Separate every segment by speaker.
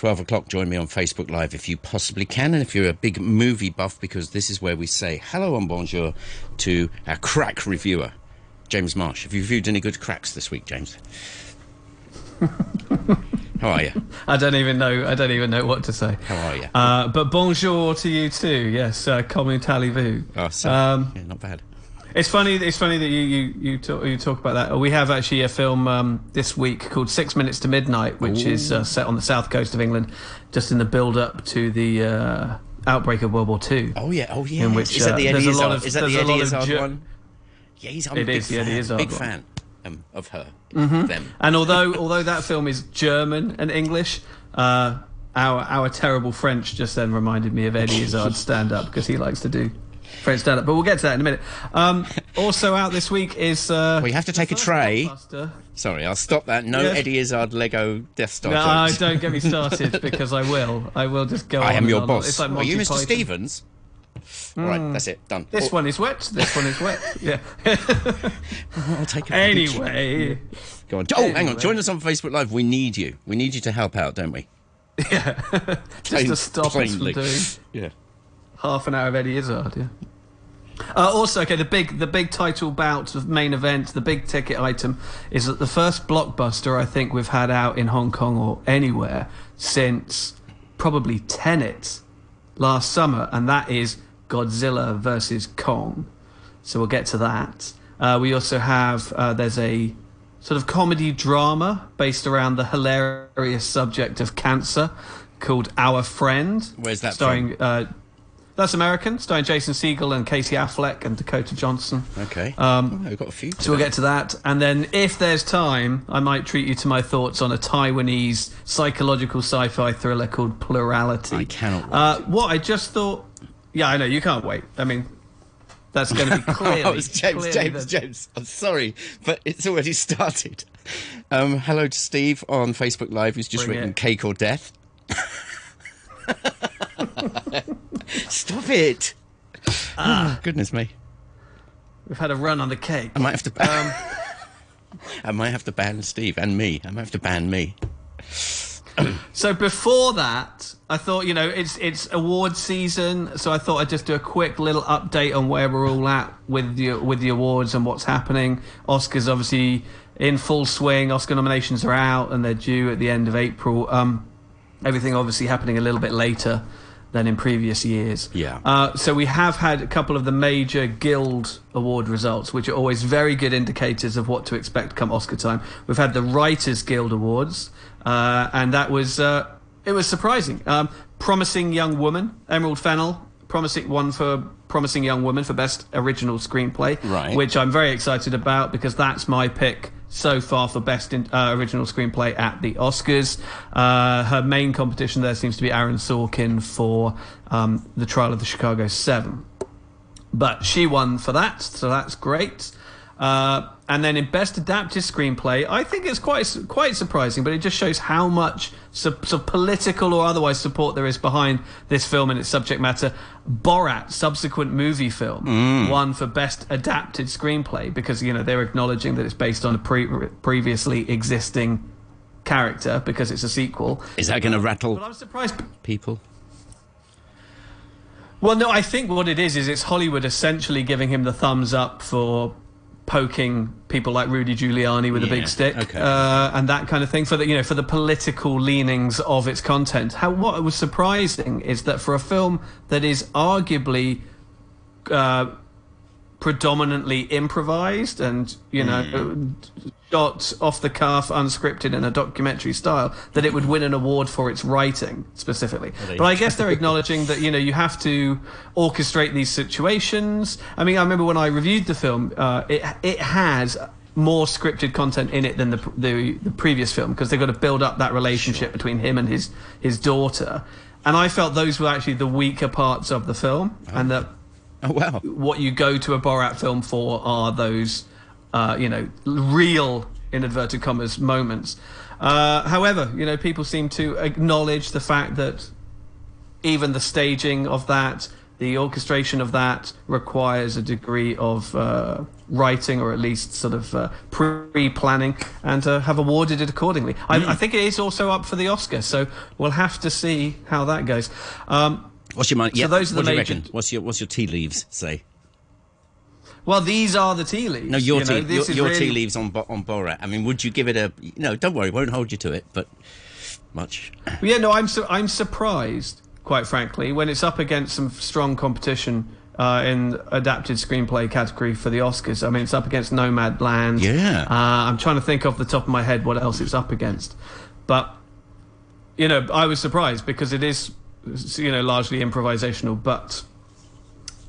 Speaker 1: 12 o'clock, join me on Facebook Live if you possibly can. And if you're a big movie buff, because this is where we say hello and bonjour to our crack reviewer, James Marsh. Have you reviewed any good cracks this week, James? How are you?
Speaker 2: I don't even know. I don't even know what to say.
Speaker 1: How are you?
Speaker 2: Uh, but bonjour to you too. Yes, uh, comment allez-vous?
Speaker 1: Oh, so,
Speaker 2: Um,
Speaker 1: yeah, not bad.
Speaker 2: It's funny. It's funny that you you you talk, you talk about that. We have actually a film um, this week called Six Minutes to Midnight, which is uh, set on the south coast of England, just in the build up to the uh, outbreak of World War Two.
Speaker 1: Oh yeah, oh yeah.
Speaker 2: in which,
Speaker 1: is that
Speaker 2: uh,
Speaker 1: the Eddie
Speaker 2: a lot
Speaker 1: Izzard?
Speaker 2: of-
Speaker 1: is that the
Speaker 2: a
Speaker 1: Eddie
Speaker 2: lot
Speaker 1: Izzard
Speaker 2: ju-
Speaker 1: one? Yeah, he's. I'm
Speaker 2: It
Speaker 1: a big
Speaker 2: is the
Speaker 1: fan.
Speaker 2: Eddie Izzard
Speaker 1: Big
Speaker 2: one.
Speaker 1: fan um, of her.
Speaker 2: Mm-hmm.
Speaker 1: Them.
Speaker 2: And although although that film is German and English, uh, our our terrible French just then reminded me of Eddie Izzard's stand up because he likes to do French stand up. But we'll get to that in a minute. Um, also out this week is uh,
Speaker 1: you have to take a tray.
Speaker 2: blockbuster.
Speaker 1: Sorry, I'll stop that. No
Speaker 2: Yes.
Speaker 1: Eddie Izzard Lego Death Star
Speaker 2: No,
Speaker 1: jokes.
Speaker 2: don't get me started because I will. I will just go.
Speaker 1: I am your
Speaker 2: on.
Speaker 1: boss.
Speaker 2: It's like
Speaker 1: Are you Mr.
Speaker 2: Python.
Speaker 1: Stevens? All right, that's it. Done.
Speaker 2: This
Speaker 1: Oh,
Speaker 2: one is wet. This one is wet. Yeah.
Speaker 1: I'll take it.
Speaker 2: anyway,
Speaker 1: Go on. Oh, hang on. Join us on Facebook Live. We need you. We need you to help out, don't we?
Speaker 2: yeah. just
Speaker 1: Plain-
Speaker 2: to stop us from doing
Speaker 1: Yeah.
Speaker 2: Half an hour of Eddie Izzard. Yeah. Uh, also, okay, the big the big title bout, the main event, the big ticket item is that the first blockbuster I think we've had out in Hong Kong or anywhere since probably Tenet last summer, and that is Godzilla versus Kong. So we'll get to that. Uh, we also have uh, there's a sort of comedy drama based around the hilarious subject of cancer called Our Friend.
Speaker 1: Where's that
Speaker 2: starring, Uh, that's American, starring Jason Segel and Casey Affleck and Dakota Johnson.
Speaker 1: Okay.
Speaker 2: Um,
Speaker 1: Oh, we've got a few.
Speaker 2: So we'll get to that. And then, if there's time, I might treat you to my thoughts on a Taiwanese psychological sci fi thriller called Plurality.
Speaker 1: I cannot wait.
Speaker 2: Uh, what I just thought. Yeah, I know, you can't wait. I mean, that's going to be clearly.
Speaker 1: oh, it's James,
Speaker 2: clearly
Speaker 1: James,
Speaker 2: the-
Speaker 1: James. I'm sorry, but it's already started. Um, hello to Steve on Facebook Live, who's just
Speaker 2: Bring
Speaker 1: written
Speaker 2: it.
Speaker 1: "Cake or Death." Stop it! Ah, goodness me!
Speaker 2: We've had a run on the cake.
Speaker 1: I might have to. Ban- I might have to ban Steve and me. I might have to ban me.
Speaker 2: So before that, I thought you know it's it's award season, so I thought I'd just do a quick little update on where we're all at with the with the awards and what's happening. Oscars obviously in full swing. Oscar nominations are out and they're due at the end of April. Um, everything obviously happening a little bit later than in previous years.
Speaker 1: Yeah.
Speaker 2: Uh, so we have had a couple of the major Guild Award results, which are always very good indicators of what to expect come Oscar time. We've had the Writers Guild Awards, uh, and that was uh, it was surprising. Um, promising Young Woman, Emerald Fennell, promising one for Promising Young Woman for Best Original Screenplay,
Speaker 1: Right.
Speaker 2: Which I'm very excited about because that's my pick so far for Best in, uh, Original Screenplay at the Oscars. Uh, her main competition there seems to be Aaron Sorkin for um, The Trial of the Chicago Seven. But she won for that, so that's great. Uh, and then in Best Adapted Screenplay, I think it's quite quite surprising, but it just shows how much su- su- political or otherwise support there is behind this film and its subject matter. Borat, subsequent movie film, mm. won for Best Adapted Screenplay because you know they're acknowledging that it's based on a pre- previously existing character because it's a sequel.
Speaker 1: Is that going to
Speaker 2: But
Speaker 1: rattle
Speaker 2: I'm surprised
Speaker 1: people?
Speaker 2: Well, no, I think what it is is it's Hollywood essentially giving him the thumbs up for poking people like Rudy Giuliani with a big stick
Speaker 1: okay.
Speaker 2: uh, and that kind of thing for the you know for the political leanings of its content. How what was surprising is that for a film that is arguably uh, predominantly improvised and you know
Speaker 1: Hmm.
Speaker 2: shot off the cuff, unscripted in a documentary style, that it would win an award for its writing specifically. but I guess they're acknowledging that you know you have to orchestrate these situations. I mean, I remember when I reviewed the film, uh, it it has more scripted content in it than the the, the previous film because they've got to build up that relationship between him and his his daughter. And I felt those were actually the weaker parts of the film, and that
Speaker 1: Oh wow!
Speaker 2: what you go to a Borat film for are those, uh, you know, real in inverted commas moments. Uh, however, you know, people seem to acknowledge the fact that even the staging of that the orchestration of that requires a degree of uh, writing or at least sort of uh, pre-planning and uh, have awarded it accordingly. I, I, think it is also up for the Oscar, so we'll have to see how that goes. Um,
Speaker 1: what's your mind? So yeah, those are the major. What's your what's your tea leaves say?
Speaker 2: Well, these are the tea leaves.
Speaker 1: No, your you tea, know, your, your really... tea leaves on on Borat. I mean, would you give it a? No, don't worry, won't hold you to it, but much.
Speaker 2: Yeah, no, I'm su- I'm surprised, quite frankly, when it's up against some strong competition uh, in adapted screenplay category for the Oscars. I mean, it's up against Nomadland.
Speaker 1: Yeah. Uh,
Speaker 2: I'm trying to think off the top of my head what else it's up against, but you know, I was surprised because it is, you know, largely improvisational, but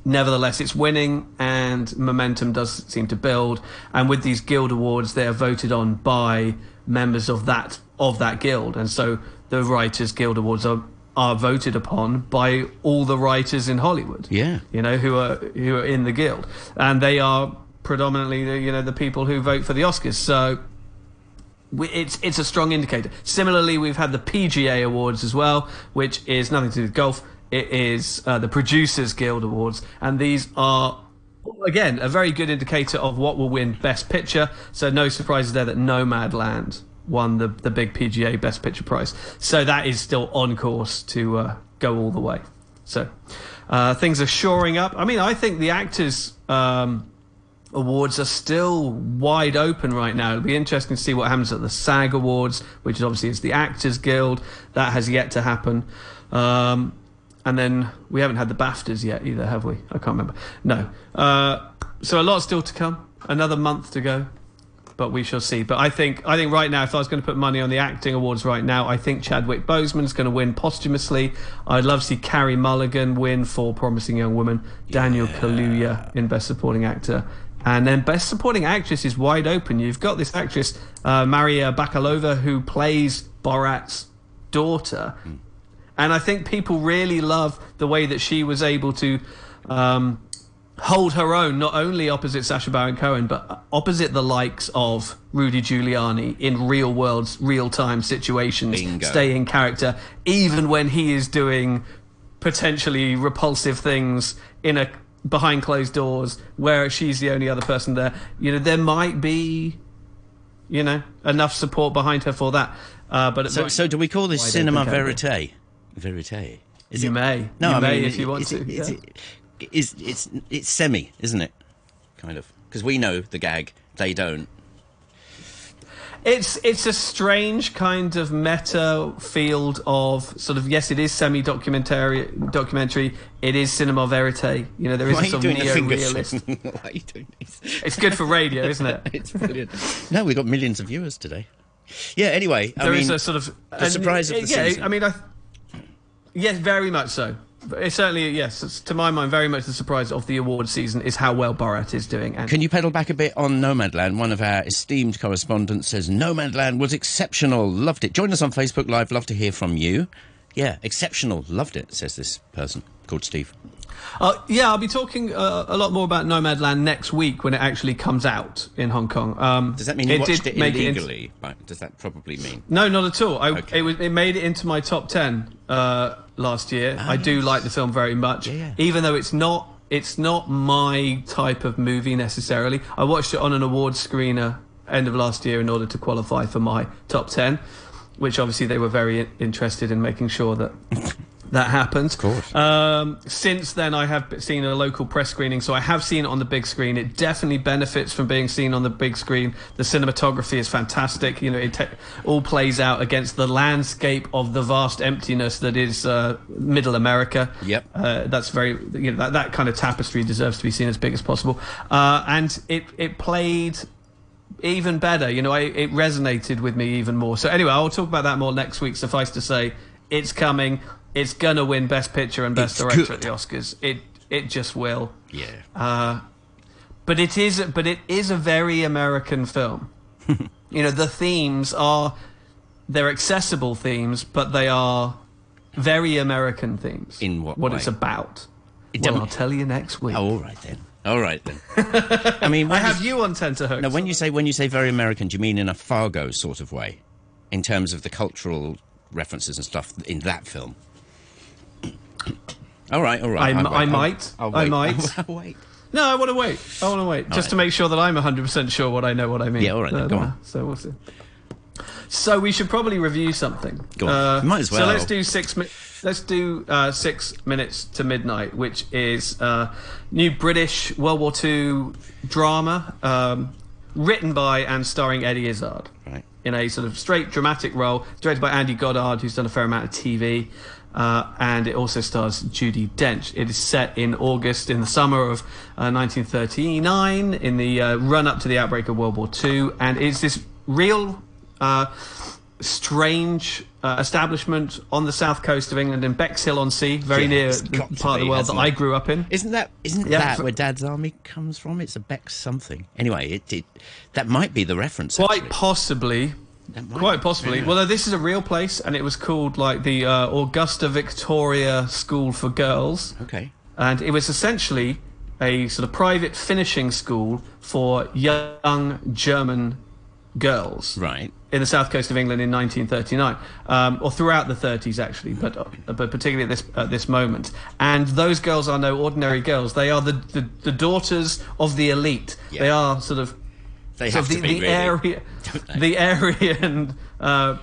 Speaker 2: nevertheless, it's winning and momentum does seem to build. And with these guild awards, they are voted on by members of that of that guild, and so the Writers Guild Awards are are voted upon by all the writers in Hollywood.
Speaker 1: Yeah,
Speaker 2: you know who are who are in the guild, and they are predominantly the, you know the people who vote for the Oscars. So it's it's a strong indicator. Similarly, we've had the PGA Awards as well, which is nothing to do with golf. It is uh, the Producers Guild Awards, and these are again a very good indicator of what will win Best Picture. So no surprises there that Nomadland won the the big PGA Best Picture prize. So that is still on course to uh, go all the way. So uh, things are shoring up. I mean, I think the actors. Um, awards are still wide open right now. It'll be interesting to see what happens at the SAG Awards, which obviously is the Actors Guild. That has yet to happen. Um, and then we haven't had the BAFTAs yet either, have we? I can't remember. No. Uh, so a lot still to come. Another month to go, but we shall see. But I think I think right now, if I was going to put money on the acting awards right now, I think Chadwick Boseman's going to win posthumously. I'd love to see Carey Mulligan win for Promising Young Woman. Daniel yeah. Kaluuya in Best Supporting Actor. And then Best Supporting Actress is wide open. You've got this actress, uh, Maria Bakalova, who plays Borat's daughter. Mm and I think people really love the way that she was able to um, hold her own, not only opposite Sacha Baron Cohen, but opposite the likes of Rudy Giuliani in real world, real time situations,
Speaker 1: Bingo.
Speaker 2: stay in character, even when he is doing potentially repulsive things in a behind closed doors where she's the only other person there. You know, there might be, you know, enough support behind her for that. Uh, but
Speaker 1: so, so do we call this cinema verite? verite.
Speaker 2: Is you it? may.
Speaker 1: No,
Speaker 2: you
Speaker 1: I
Speaker 2: may
Speaker 1: mean,
Speaker 2: if you want
Speaker 1: to.
Speaker 2: It's,
Speaker 1: yeah. it's, it's, it's semi, isn't it? Kind of. Because we know the gag, they don't.
Speaker 2: It's it's a strange kind of meta field of sort of yes, it is semi documentary. Documentary. It is cinema verite. You know, there is
Speaker 1: Why
Speaker 2: a of neo realist.
Speaker 1: Why are you doing this?
Speaker 2: It's good for radio, isn't it?
Speaker 1: it's brilliant. no, we've got millions of viewers today. Yeah. Anyway, I
Speaker 2: there
Speaker 1: mean,
Speaker 2: is a sort of
Speaker 1: the surprise of the
Speaker 2: yeah,
Speaker 1: season.
Speaker 2: I mean, I Yes, very much so. It's certainly, yes, to my mind, very much the surprise of the award season is how well Borat is doing.
Speaker 1: And Can you pedal back a bit on Nomadland? One of our esteemed correspondents says Nomadland was exceptional, loved it. Join us on Facebook Live, love to hear from you. Yeah, exceptional, loved it, says this person called Steve.
Speaker 2: Uh, yeah, I'll be talking uh, a lot more about Nomadland next week when it actually comes out in Hong Kong. Um,
Speaker 1: Does that mean you it watched it illegally? It Does that probably mean?
Speaker 2: No, not at all. I, okay. it, was, it made it into my top ten uh, last year. Oh, I ah, do yes. like the film very much,
Speaker 1: yeah, yeah.
Speaker 2: even though it's not it's not my type of movie necessarily. I watched it on an award screener end of last year in order to qualify for my top ten, which obviously they were very interested in making sure that that happens.
Speaker 1: Of course.
Speaker 2: Um, since then, I have seen a local press screening, so I have seen it on the big screen. It definitely benefits from being seen on the big screen. The cinematography is fantastic. You know, it te- all plays out against the landscape of the vast emptiness that is uh, Middle America.
Speaker 1: Yep.
Speaker 2: Uh, that's very, you know, that, that kind of tapestry deserves to be seen as big as possible. Uh, and it it played even better. You know, I, it resonated with me even more. So anyway, I'll talk about that more next week. Suffice to say, it's coming it's gonna win Best Picture and Best it's Director good. at the Oscars. It it just will.
Speaker 1: Yeah.
Speaker 2: Uh, but it is but it is a very American film. you know, the themes are they're accessible themes, but they are very American themes.
Speaker 1: In what
Speaker 2: What
Speaker 1: way?
Speaker 2: it's about.
Speaker 1: It
Speaker 2: well, I'll tell you next week.
Speaker 1: Oh, all right then. All right then. I mean,
Speaker 2: I have you on tenterhooks.
Speaker 1: Now, when you say when you say very American, do you mean in a Fargo sort of way, in terms of the cultural references and stuff in that film? All right, all right.
Speaker 2: I,
Speaker 1: I'll
Speaker 2: m-
Speaker 1: wait.
Speaker 2: I
Speaker 1: I'll-
Speaker 2: might.
Speaker 1: I'll
Speaker 2: I
Speaker 1: wait.
Speaker 2: might.
Speaker 1: I'll wait.
Speaker 2: No, I want to wait. I want to wait just
Speaker 1: right.
Speaker 2: to make sure that I'm 100% sure what I know what I mean.
Speaker 1: Yeah, all right then,
Speaker 2: Uh,
Speaker 1: go on.
Speaker 2: So we'll see. So we should probably review something. Uh,
Speaker 1: Go on. Might as well.
Speaker 2: So let's do six. Mi- let's do uh, six minutes to midnight, which is uh, new British World War II drama, um, written by and starring Eddie Izzard
Speaker 1: Right.
Speaker 2: in a sort of straight dramatic role, directed by Andy Goddard, who's done a fair amount of TV, uh, and it also stars Judi Dench. It is set in August, in the summer of uh, 1939, in the uh, run up to the outbreak of World War II, and it's this real. Uh, strange uh, establishment on the south coast of England in Bexhill on Sea, very
Speaker 1: Yeah,
Speaker 2: near the part of the world that
Speaker 1: hasn't
Speaker 2: I grew up in.
Speaker 1: Isn't that isn't
Speaker 2: Yeah,
Speaker 1: that
Speaker 2: so-
Speaker 1: where Dad's army comes from? It's a Bex something. Anyway, it, it that might be the reference.
Speaker 2: Quite
Speaker 1: actually.
Speaker 2: possibly. Quite possibly.
Speaker 1: yeah.
Speaker 2: Well, this is a real place, and it was called like the uh, Augusta Victoria School for Girls,
Speaker 1: Okay.
Speaker 2: and it was essentially a sort of private finishing school for young German girls
Speaker 1: Right.
Speaker 2: in the south coast of England in 1939, um, or throughout the 30s actually, but uh, but particularly at this at this moment. And those girls are no ordinary girls. They are the the, the daughters of the elite.
Speaker 1: Yeah.
Speaker 2: They are sort of
Speaker 1: They
Speaker 2: so
Speaker 1: have
Speaker 2: the,
Speaker 1: to be
Speaker 2: the
Speaker 1: really.
Speaker 2: area, the Aryan uh,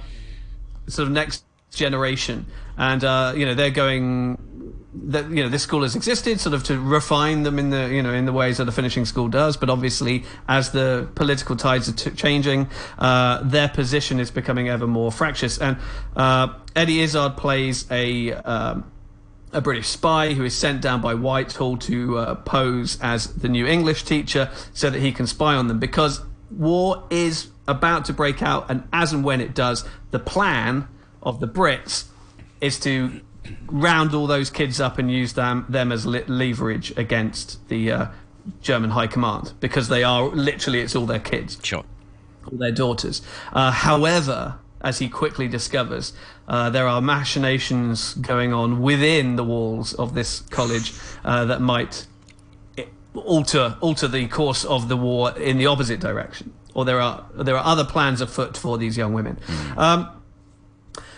Speaker 2: sort of next generation, and uh, you know they're going. That you know this school has existed, sort of to refine them in the you know in the ways that a finishing school does. But obviously, as the political tides are t- changing, uh, their position is becoming ever more fractious. And uh, Eddie Izzard plays a. Um, a British spy who is sent down by Whitehall to uh, pose as the new English teacher so that he can spy on them because war is about to break out, and as and when it does, the plan of the Brits is to round all those kids up and use them them as li- leverage against the uh, German High Command because they are literally it's all their kids
Speaker 1: Sure.
Speaker 2: all their daughters. Uh, however, as he quickly discovers, uh, there are machinations going on within the walls of this college uh, that might alter alter the course of the war in the opposite direction. Or there are there are other plans afoot for these young women. Um,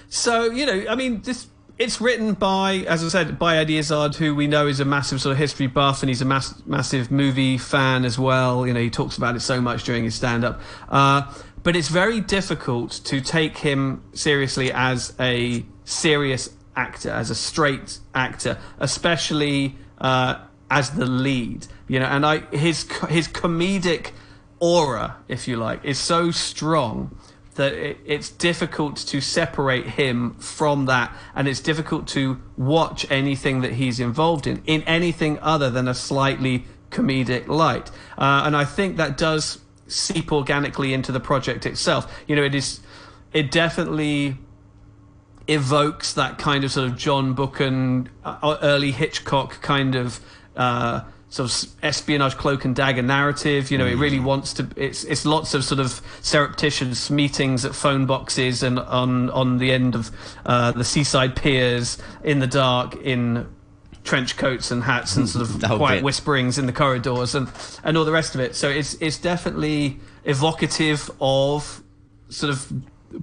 Speaker 2: so you know, I mean, this it's written by, as I said, by Eddie Izzard, who we know is a massive sort of history buff, and he's a mass, massive movie fan as well. You know, he talks about it so much during his stand-up. Uh, but it's very difficult to take him seriously as a serious actor, as a straight actor, especially uh, as the lead. You know, and I his his comedic aura, if you like, is so strong that it, it's difficult to separate him from that, and it's difficult to watch anything that he's involved in in anything other than a slightly comedic light. Uh, and I think that does seep organically into the project itself. You know, it is it definitely evokes that kind of sort of John Buchan, uh, early Hitchcock kind of uh, sort of espionage cloak and dagger narrative. You know, it really wants to. It's it's lots of sort of surreptitious meetings at phone boxes and on on the end of uh, the seaside piers in the dark in trench coats and hats and sort of quiet
Speaker 1: bit.
Speaker 2: whisperings in the corridors and and all the rest of it. So it's it's definitely evocative of sort of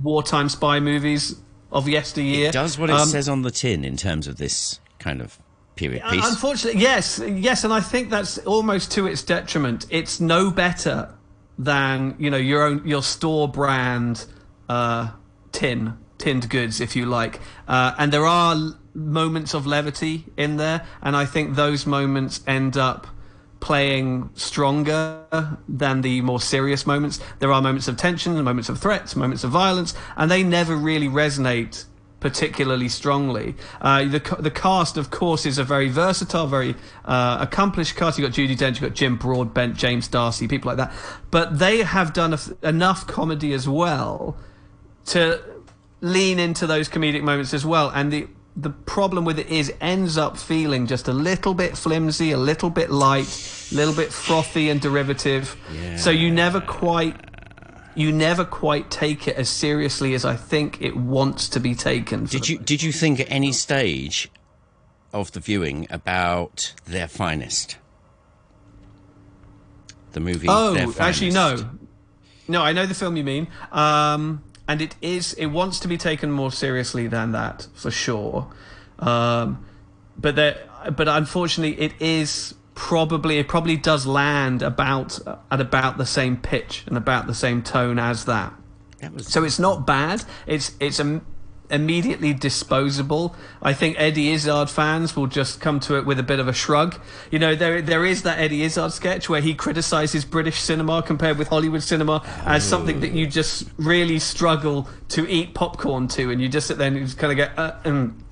Speaker 2: wartime spy movies of yesteryear.
Speaker 1: It does what it
Speaker 2: Um,
Speaker 1: says on the tin in terms of this kind of period piece.
Speaker 2: Unfortunately, yes, yes, and I think that's almost to its detriment. It's no better than you know your own your store brand uh, tin tinned goods, if you like. Uh, and there are moments of levity in there, and I think those moments end up playing stronger than the more serious moments. There are moments of tension, moments of threats, moments of violence, and they never really resonate particularly strongly. Uh, the the cast, of course, is a very versatile, very uh, accomplished cast. You've got Judi Dench, you've got Jim Broadbent, James D'Arcy, people like that. But they have done enough comedy as well to lean into those comedic moments as well. And the the problem with it is it ends up feeling just a little bit flimsy, a little bit light, a little bit frothy and derivative. So you never quite you never quite take it as seriously as I think it wants to be taken.
Speaker 1: Did you did you think at any stage of the viewing about their finest? The movie.
Speaker 2: Oh, actually, no. No, I know the film you mean. Um, and it is, it wants to be taken more seriously than that, for sure. Um, but there, but unfortunately, it is probably it probably does land about at about the same pitch and about the same tone as that.
Speaker 1: That was
Speaker 2: So it's not bad. It's it's um, immediately disposable. I think Eddie Izzard fans will just come to it with a bit of a shrug. You know, there there is that Eddie Izzard sketch where he criticizes British cinema compared with Hollywood cinema as something that you just really struggle to eat popcorn to, and you just sit there and you just kind of go, uh, um,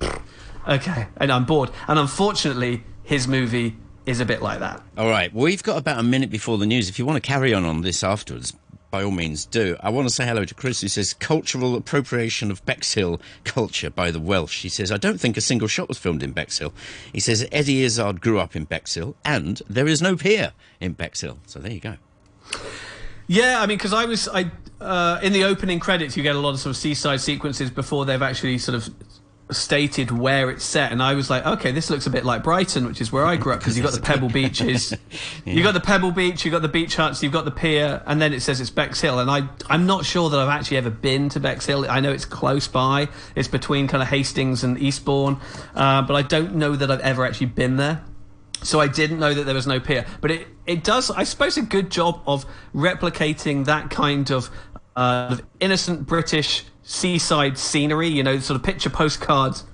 Speaker 2: okay, and I'm bored. And unfortunately, his movie is a bit like that.
Speaker 1: All right, we've got about a minute before the news. If you want to carry on on this afterwards, by all means do. I want to say hello to Chris, who says cultural appropriation of Bexhill culture by the Welsh. He says, I don't think a single shot was filmed in Bexhill. He says, Eddie Izzard grew up in Bexhill, and there is no pier in Bexhill. So there you go.
Speaker 2: Yeah, I mean, because I was I uh, in the opening credits, you get a lot of sort of seaside sequences before they've actually sort of stated where it's set, and I was like, okay, this looks a bit like Brighton, which is where I grew up, because you've got the Pebble Beaches, you've got the Pebble Beach, you've got the beach huts, you've got the pier, and then it says it's Bexhill, and I I'm not sure that I've actually ever been to Bexhill. I know it's close by, it's between kind of Hastings and Eastbourne, uh, but I don't know that I've ever actually been there. So I didn't know that there was no pier, but it it does, I suppose, a good job of replicating that kind of uh, of innocent British seaside scenery. You know, sort of picture postcards,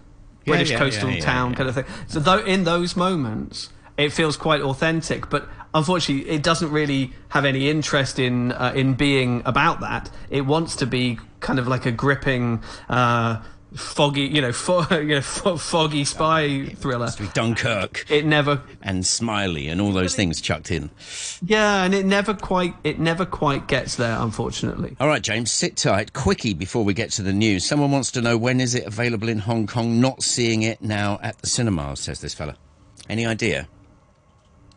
Speaker 1: Yeah,
Speaker 2: British
Speaker 1: yeah,
Speaker 2: coastal
Speaker 1: yeah,
Speaker 2: town kind of thing. So though in those moments, it feels quite authentic, but. Unfortunately, it doesn't really have any interest in uh, in being about that. It wants to be kind of like a gripping, uh, foggy, you know, fo- you know, fo- foggy spy thriller.
Speaker 1: Dunkirk
Speaker 2: It never
Speaker 1: and Smiley and all those things chucked in.
Speaker 2: Yeah, and it never quite it never quite gets there, unfortunately.
Speaker 1: All right, James, sit tight. Quickie before we get to the news. Someone wants to know when is it available in Hong Kong? Not seeing it now at the cinemas, says this fella. Any idea?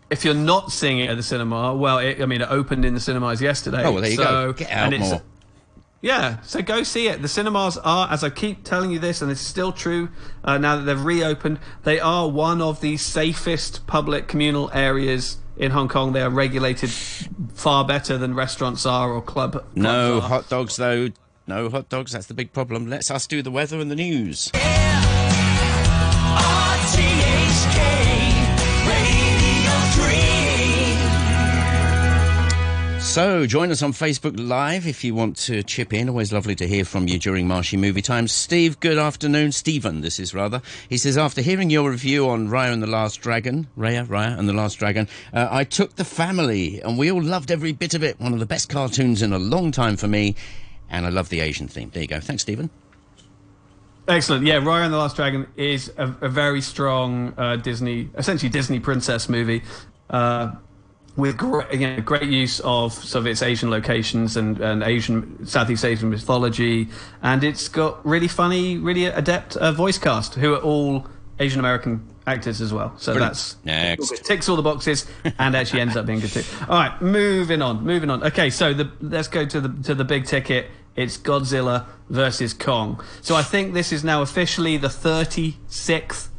Speaker 2: If you're not seeing it at the cinema, well, it, I mean, it opened in the cinemas yesterday.
Speaker 1: Oh, well, there you
Speaker 2: so,
Speaker 1: go. Get out
Speaker 2: and
Speaker 1: more.
Speaker 2: Yeah, so go see it. The cinemas are, as I keep telling you this, and it's still true uh, now that they've reopened, they are one of the safest public communal areas in Hong Kong. They are regulated far better than restaurants are or club.
Speaker 1: No
Speaker 2: are.
Speaker 1: hot dogs, though. No hot dogs. That's the big problem. Let's us do the weather and the news.
Speaker 3: RTHK
Speaker 1: So, join us on Facebook Live if you want to chip in. Always lovely to hear from you during Marshy Movie Time. Steve, good afternoon. Stephen, this is rather. He says, after hearing your review on Raya and the Last Dragon, Raya, Raya and the Last Dragon, uh, I took the family and we all loved every bit of it. One of the best cartoons in a long time for me. And I love the Asian theme. There you go. Thanks, Stephen.
Speaker 2: Excellent. Yeah, Raya and the Last Dragon is a, a very strong uh, Disney, essentially Disney princess movie, uh, with great, you know, great use of sort of its Asian locations and, and Asian Southeast Asian mythology, and it's got really funny, really adept uh, voice cast who are all Asian American actors as well. So
Speaker 1: Brilliant.
Speaker 2: that's
Speaker 1: Next.
Speaker 2: ticks all the boxes and actually ends up being good too. All right, moving on, moving on. Okay, so the let's go to the to the big ticket. It's Godzilla versus Kong. So I think this is now officially the 36th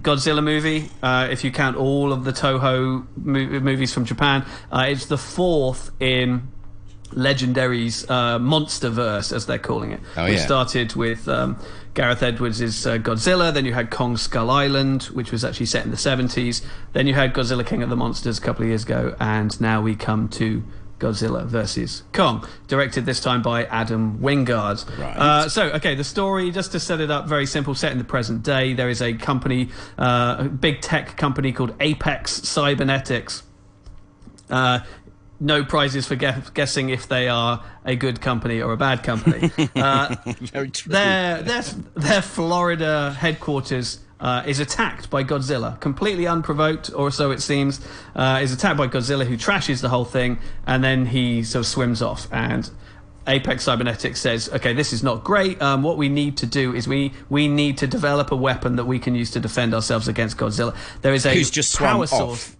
Speaker 2: Godzilla movie, uh, if you count all of the Toho mo- movies from Japan. Uh, it's the fourth in Legendary's uh, MonsterVerse, as they're calling it.
Speaker 1: Oh,
Speaker 2: We
Speaker 1: yeah.
Speaker 2: started with um, Gareth Edwards' uh, Godzilla, then you had Kong Skull Island, which was actually set in the 70s. Then you had Godzilla King of the Monsters a couple of years ago, and now we come to Godzilla versus Kong, directed this time by Adam Wingard.
Speaker 1: Right.
Speaker 2: Uh, so, okay, the story, just to set it up, very simple, set in the present day. There is a company, uh, a big tech company called Apex Cybernetics. Uh, no prizes for gue- guessing if they are a good company or a bad company. Uh,
Speaker 1: Very true.
Speaker 2: their, their, their Florida headquarters uh, is attacked by Godzilla, completely unprovoked, or so it seems. Uh, is attacked by Godzilla, who trashes the whole thing, and then he sort of swims off. And Apex Cybernetics says, "Okay, this is not great. Um, what we need to do is we we need to develop a weapon that we can use to defend ourselves against Godzilla. There is a
Speaker 1: Who's just
Speaker 2: power
Speaker 1: off.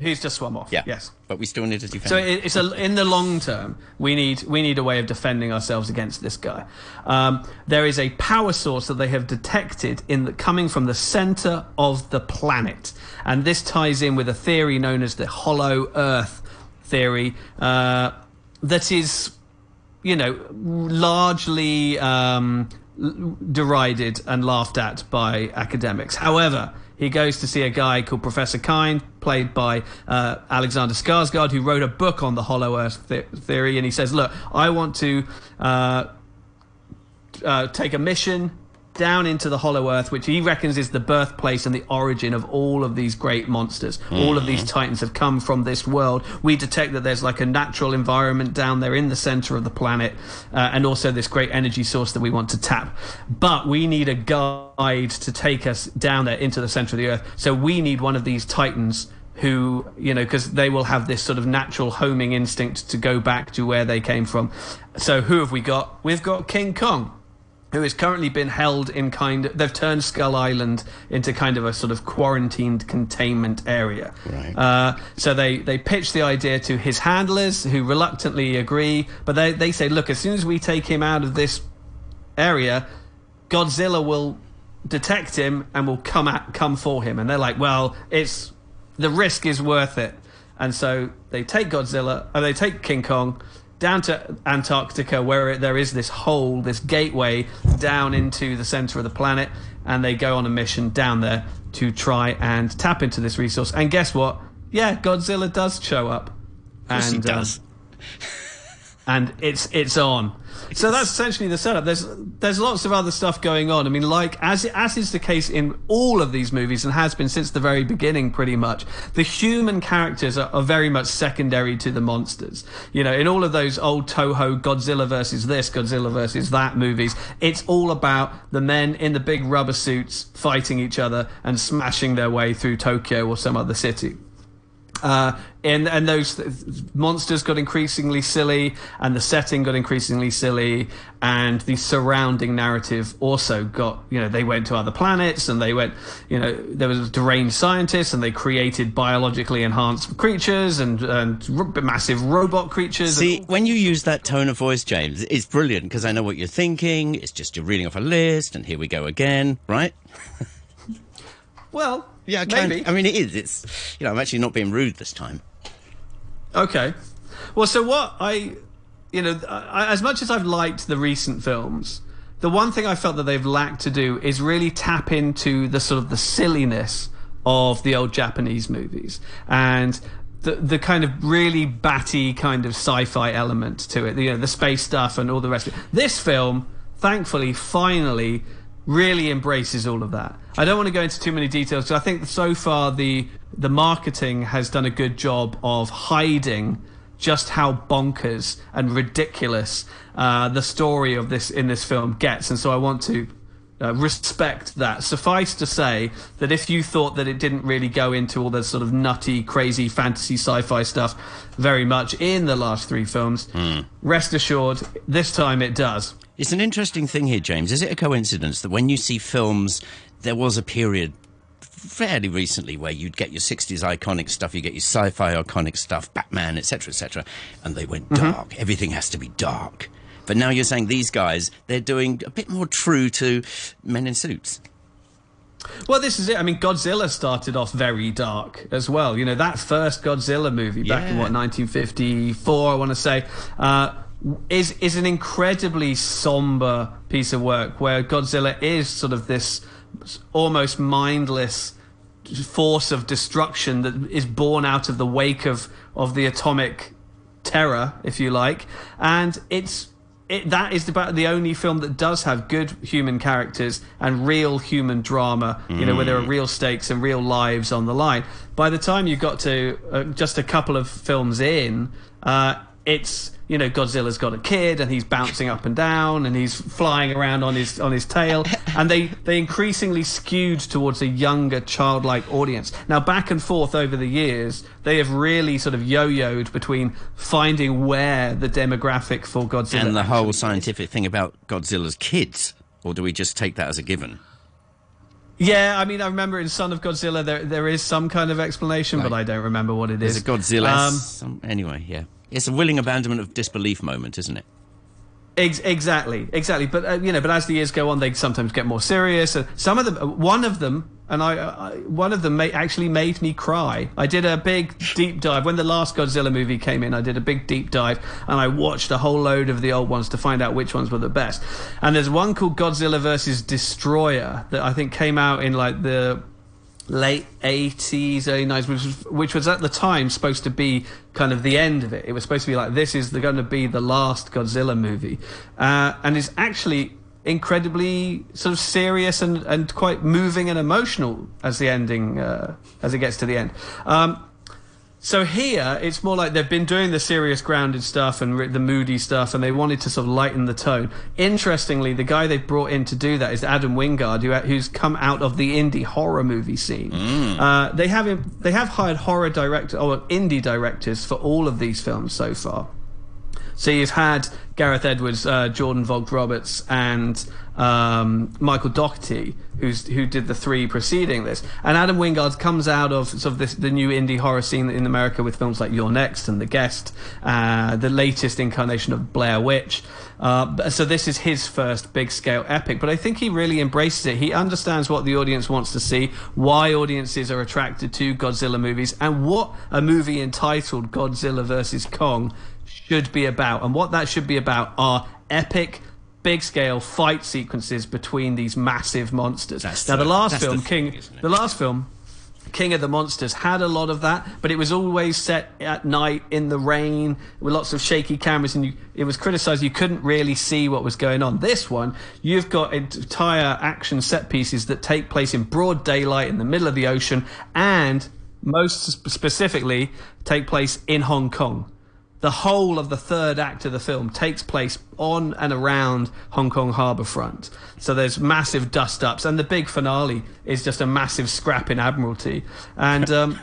Speaker 2: Who's just swum off?
Speaker 1: Yeah.
Speaker 2: Yes.
Speaker 1: But we still need to defend.
Speaker 2: So it, it's a, in the long term, we need we need a way of defending ourselves against this guy. Um, there is a power source that they have detected in the, coming from the center of the planet, and this ties in with a theory known as the Hollow Earth theory, uh, that is, you know, largely. Um, derided and laughed at by academics. However, he goes to see a guy called Professor Kine, played by uh, Alexander Skarsgård, who wrote a book on the Hollow Earth the- theory, and he says, "Look, I want to." Uh, uh, take a mission down into the Hollow Earth, which he reckons is the birthplace and the origin of all of these great monsters. All of these titans have come from this world. We detect that there's like a natural environment down there in the center of the planet, uh, and also this great energy source that we want to tap. But we need a guide to take us down there into the center of the Earth. So we need one of these titans who you know because they will have this sort of natural homing instinct to go back to where they came from so who have we got we've got king kong who has currently been held in kind of they've turned skull island into kind of a sort of quarantined containment area
Speaker 1: Right.
Speaker 2: uh, so they they pitch the idea to his handlers who reluctantly agree but they, they say look as soon as we take him out of this area Godzilla will detect him and will come at come for him. And they're like, well, it's the risk is worth it. And so they take Godzilla, and they take King Kong down to Antarctica, where there is this hole, this gateway down into the center of the planet, and they go on a mission down there to try and tap into this resource. And guess what? Yeah, Godzilla does show up.
Speaker 1: Of course he
Speaker 2: And, uh,
Speaker 1: does.
Speaker 2: and it's it's on. So that's essentially the setup. There's there's lots of other stuff going on. I mean, like as as is the case in all of these movies and has been since the very beginning, pretty much. The human characters are, are very much secondary to the monsters. You know, in all of those old Toho Godzilla versus this, Godzilla versus that movies, it's all about the men in the big rubber suits fighting each other and smashing their way through Tokyo or some other city. Uh, and and those th- monsters got increasingly silly, and the setting got increasingly silly, and the surrounding narrative also got you know they went to other planets, and they went you know there was deranged scientists, and they created biologically enhanced creatures and and r- massive robot creatures.
Speaker 1: See,
Speaker 2: and,
Speaker 1: when you use that tone of voice, James, it's brilliant because I know what you're thinking. It's just you're reading off a list, and here we go again, right?
Speaker 2: well,
Speaker 1: Yeah, I can.
Speaker 2: maybe.
Speaker 1: I mean, it is. It's you know, I'm actually not being rude this time.
Speaker 2: Okay. Well, so what I, you know, I, as much as I've liked the recent films, the one thing I felt that they've lacked to do is really tap into the sort of the silliness of the old Japanese movies and the the kind of really batty kind of sci-fi element to it. You know, the space stuff and all the rest of it. This film, thankfully, finally really embraces all of that. I don't want to go into too many details because I think so far the the marketing has done a good job of hiding just how bonkers and ridiculous uh, the story of this in this film gets, and so I want to. Uh, respect that. Suffice to say that if you thought that it didn't really go into all the sort of nutty, crazy fantasy sci-fi stuff very much in the last three films, rest assured, this time it does.
Speaker 1: It's an interesting thing here, James. Is it a coincidence that when you see films, there was a period fairly recently where you'd get your 60s iconic stuff, you get your sci-fi iconic stuff, Batman, etc., etc., and they went dark. Everything has to be dark. But now you're saying these guys, they're doing a bit more true to men in suits.
Speaker 2: Well, this is it. I mean, Godzilla started off very dark as well. You know, that first Godzilla movie back in what 1954, I want to say, uh, is is an incredibly somber piece of work where Godzilla is sort of this almost mindless force of destruction that is born out of the wake of of the atomic terror, if you like, and it's. It, that is about the only film that does have good human characters and real human drama, you know, where there are real stakes and real lives on the line. By the time you got to uh, just a couple of films in, uh, it's you know Godzilla's got a kid and he's bouncing up and down and he's flying around on his on his tail, and they they increasingly skewed towards a younger childlike audience. Now back and forth over the years, they have really sort of yo-yoed between finding where the demographic for Godzilla
Speaker 1: And the whole scientific thing about Godzilla's kids. Or do we just take that as a given?
Speaker 2: Yeah, I mean, I remember in Son of Godzilla there there is some kind of explanation, but I don't remember what it
Speaker 1: There's
Speaker 2: is.
Speaker 1: a Godzilla.
Speaker 2: Um,
Speaker 1: some, anyway, yeah. It's a willing abandonment of disbelief moment, isn't it?
Speaker 2: Ex- exactly, exactly. But uh, you know, but as the years go on, they sometimes get more serious. Uh, some of them, uh, one of them and I, I one of them ma- actually made me cry. I did a big deep dive when the last Godzilla movie came in. I did a big deep dive, and I watched a whole load of the old ones to find out which ones were the best. And there's one called Godzilla versus Destroyer that I think came out in like the late 80s, early 90s, which was, which was at the time supposed to be kind of the end of it. It was supposed to be like, this is going to be the last Godzilla movie. Uh, and it's actually incredibly sort of serious and, and quite moving and emotional as the ending, uh, as it gets to the end. Um, so here, it's more like they've been doing the serious, grounded stuff and the moody stuff, and they wanted to sort of lighten the tone. Interestingly, the guy they've brought in to do that is Adam Wingard, who, who's come out of the indie horror movie scene. Uh, they have him, they have hired horror director or indie directors for all of these films so far. So you've had Gareth Edwards, uh, Jordan Vogt Roberts, and um, Michael Dougherty, who's who did the three preceding this. And Adam Wingard comes out of sort of this, the new indie horror scene in America with films like You're Next and The Guest, uh, the latest incarnation of Blair Witch. Uh, so this is his first big scale epic, but I think he really embraces it. He understands what the audience wants to see, why audiences are attracted to Godzilla movies, and what a movie entitled Godzilla vs Kong should be about. And what that should be about are epic, big scale fight sequences between these massive monsters.
Speaker 1: That's
Speaker 2: now, the,
Speaker 1: the-
Speaker 2: last
Speaker 1: that's the
Speaker 2: film,
Speaker 1: thing,
Speaker 2: King, the last film. King of the Monsters had a lot of that, but it was always set at night in the rain with lots of shaky cameras, and you, it was criticized. You couldn't really see what was going on. This one, you've got entire action set pieces that take place in broad daylight in the middle of the ocean, and most specifically, take place in Hong Kong the whole of the third act of the film takes place on and around Hong Kong harbour front. So there's massive dust ups, and the big finale is just a massive scrap in Admiralty. And um,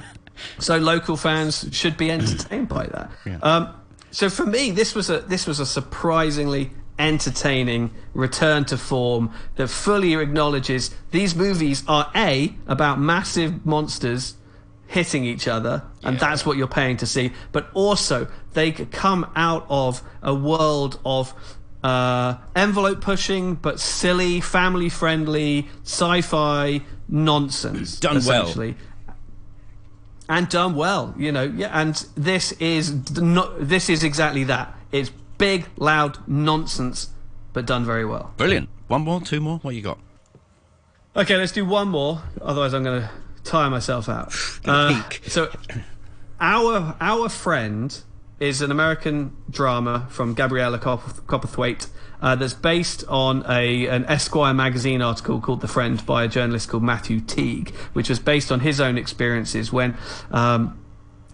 Speaker 2: so local fans should be entertained by that. Um, so for me, this was a this was a surprisingly entertaining return to form that fully acknowledges these movies are a about massive monsters hitting each other, and that's what you're paying to see. But also, they could come out of a world of uh, envelope pushing, but silly, family friendly, sci fi nonsense.
Speaker 1: Done well.
Speaker 2: And done well, you know, yeah. And this is not. This is exactly that. It's big, loud nonsense, but done very well.
Speaker 1: Brilliant. One more, two more. What you got?
Speaker 2: Okay, let's do one more. Otherwise, I'm going to tire myself out. Uh, so, our our friend is an American drama from Gabriela Copper- Cowperthwaite uh, that's based on a an Esquire magazine article called "The Friend" by a journalist called Matthew Teague, which was based on his own experiences when. Um,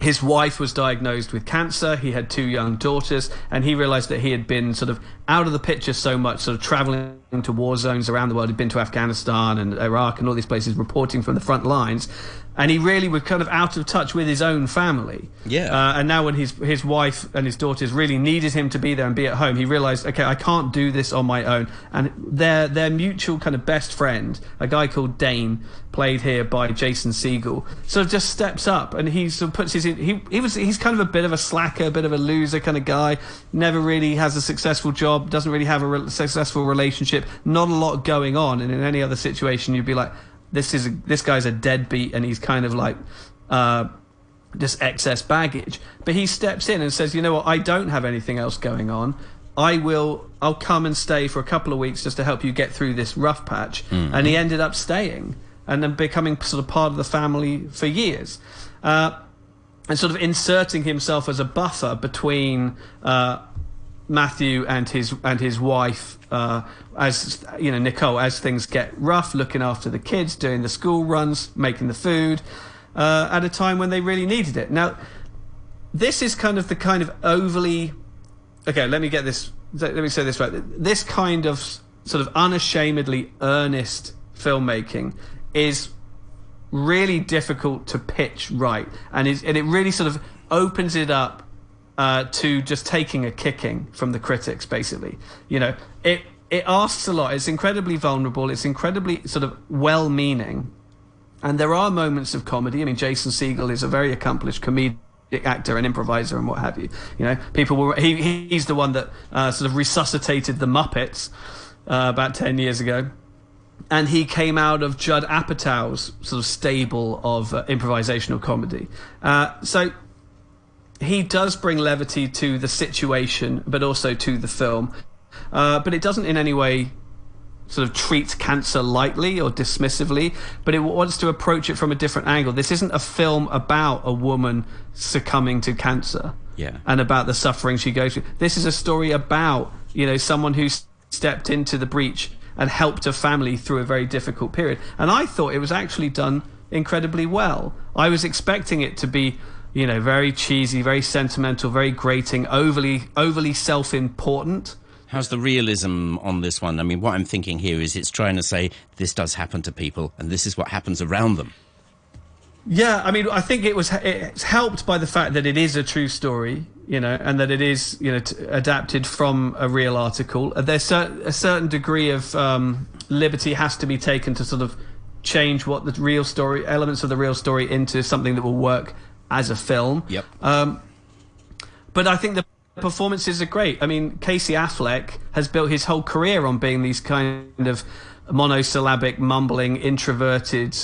Speaker 2: his wife was diagnosed with cancer. He had two young daughters, and he realized that he had been sort of out of the picture so much, sort of traveling to war zones around the world. He'd been to Afghanistan and Iraq and all these places, reporting from the front lines. And he really was kind of out of touch with his own family.
Speaker 1: Yeah.
Speaker 2: Uh, and now, when his his wife and his daughters really needed him to be there and be at home, he realized, okay, I can't do this on my own. And their their mutual kind of best friend, a guy called Dane, played here by Jason Segel, sort of just steps up and he sort of puts his he he was he's kind of a bit of a slacker, a bit of a loser kind of guy. Never really has a successful job, doesn't really have a re- successful relationship, not a lot going on. And in any other situation, you'd be like, this is a, this guy's a deadbeat, and he's kind of like. Uh, just excess baggage. But he steps in and says, "You know what? I don't have anything else going on. I will. I'll come and stay for a couple of weeks just to help you get through this rough patch." And he ended up staying and then becoming sort of part of the family for years. Uh, and sort of inserting himself as a buffer between uh, Matthew and his and his wife, uh, as you know, Nicole, as things get rough, looking after the kids, doing the school runs, making the food, uh, at a time when they really needed it. Now, this is kind of the kind of overly okay. Let me get this. Let me say this right. This kind of sort of unashamedly earnest filmmaking is really difficult to pitch right, and is and it really sort of opens it up uh, to just taking a kicking from the critics. Basically, you know, it it asks a lot. It's incredibly vulnerable. It's incredibly sort of well-meaning, and there are moments of comedy. I mean, Jason Segel is a very accomplished comedian actor and improviser and what have you. You know, people were he he's the one that uh, sort of resuscitated the Muppets uh, about ten years ago. and he came out of Judd Apatow's sort of stable of uh, improvisational comedy. Uh, so he does bring levity to the situation, but also to the film. Uh, but it doesn't in any way sort of treat cancer lightly or dismissively, but it wants to approach it from a different angle. This isn't a film about a woman succumbing to cancer
Speaker 1: Yeah.
Speaker 2: and about the suffering she goes through. This is a story about, you know, someone who stepped into the breach and helped a family through a very difficult period. And I thought it was actually done incredibly well. I was expecting it to be, you know, very cheesy, very sentimental, very grating, overly overly self-important.
Speaker 1: How's the realism on this one? I mean, what I'm thinking here is it's trying to say this does happen to people, and this is what happens around them.
Speaker 2: Yeah, I mean, I think it was it's helped by the fact that it is a true story, you know, and that it is you know t- adapted from a real article. Uh, There's cer- a certain degree of um, liberty has to be taken to sort of change what the real story elements of the real story into something that will work as a film.
Speaker 1: Yep.
Speaker 2: Um, but I think the performances are great. I mean, Casey Affleck has built his whole career on being these kind of monosyllabic, mumbling, introverted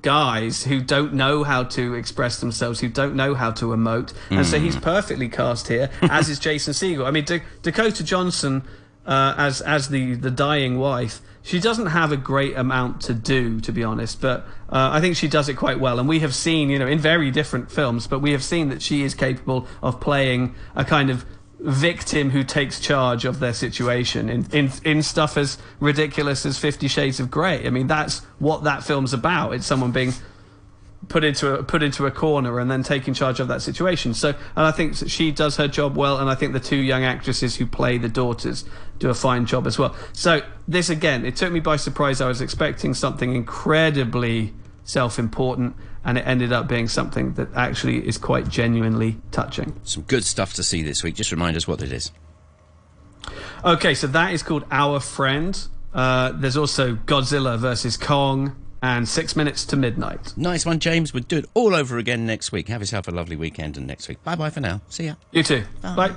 Speaker 2: guys who don't know how to express themselves, who don't know how to emote, and so he's mm. perfectly cast here. as is Jason Segel. I mean, Da- Dakota Johnson uh, as as the the dying wife. She doesn't have a great amount to do, to be honest, but uh, I think she does it quite well. And we have seen, you know, in very different films, but we have seen that she is capable of playing a kind of victim who takes charge of their situation in, in in stuff as ridiculous as Fifty Shades of Grey. I mean, that's what that film's about. It's someone being put into a put into a corner and then taking charge of that situation. So, and I think she does her job well, and I think the two young actresses who play the daughters do a fine job as well. So, this again, it took me by surprise. I was expecting something incredibly self-important, and it ended up being something that actually is quite genuinely touching.
Speaker 1: Some good stuff to see this week. Just remind us what it is.
Speaker 2: Okay, so that is called Our Friend. Uh, there's also Godzilla versus Kong and Six Minutes to Midnight.
Speaker 1: Nice one, James. We'll do it all over again next week. Have yourself a lovely weekend and next week. Bye bye for now. See ya.
Speaker 2: You too. Bye.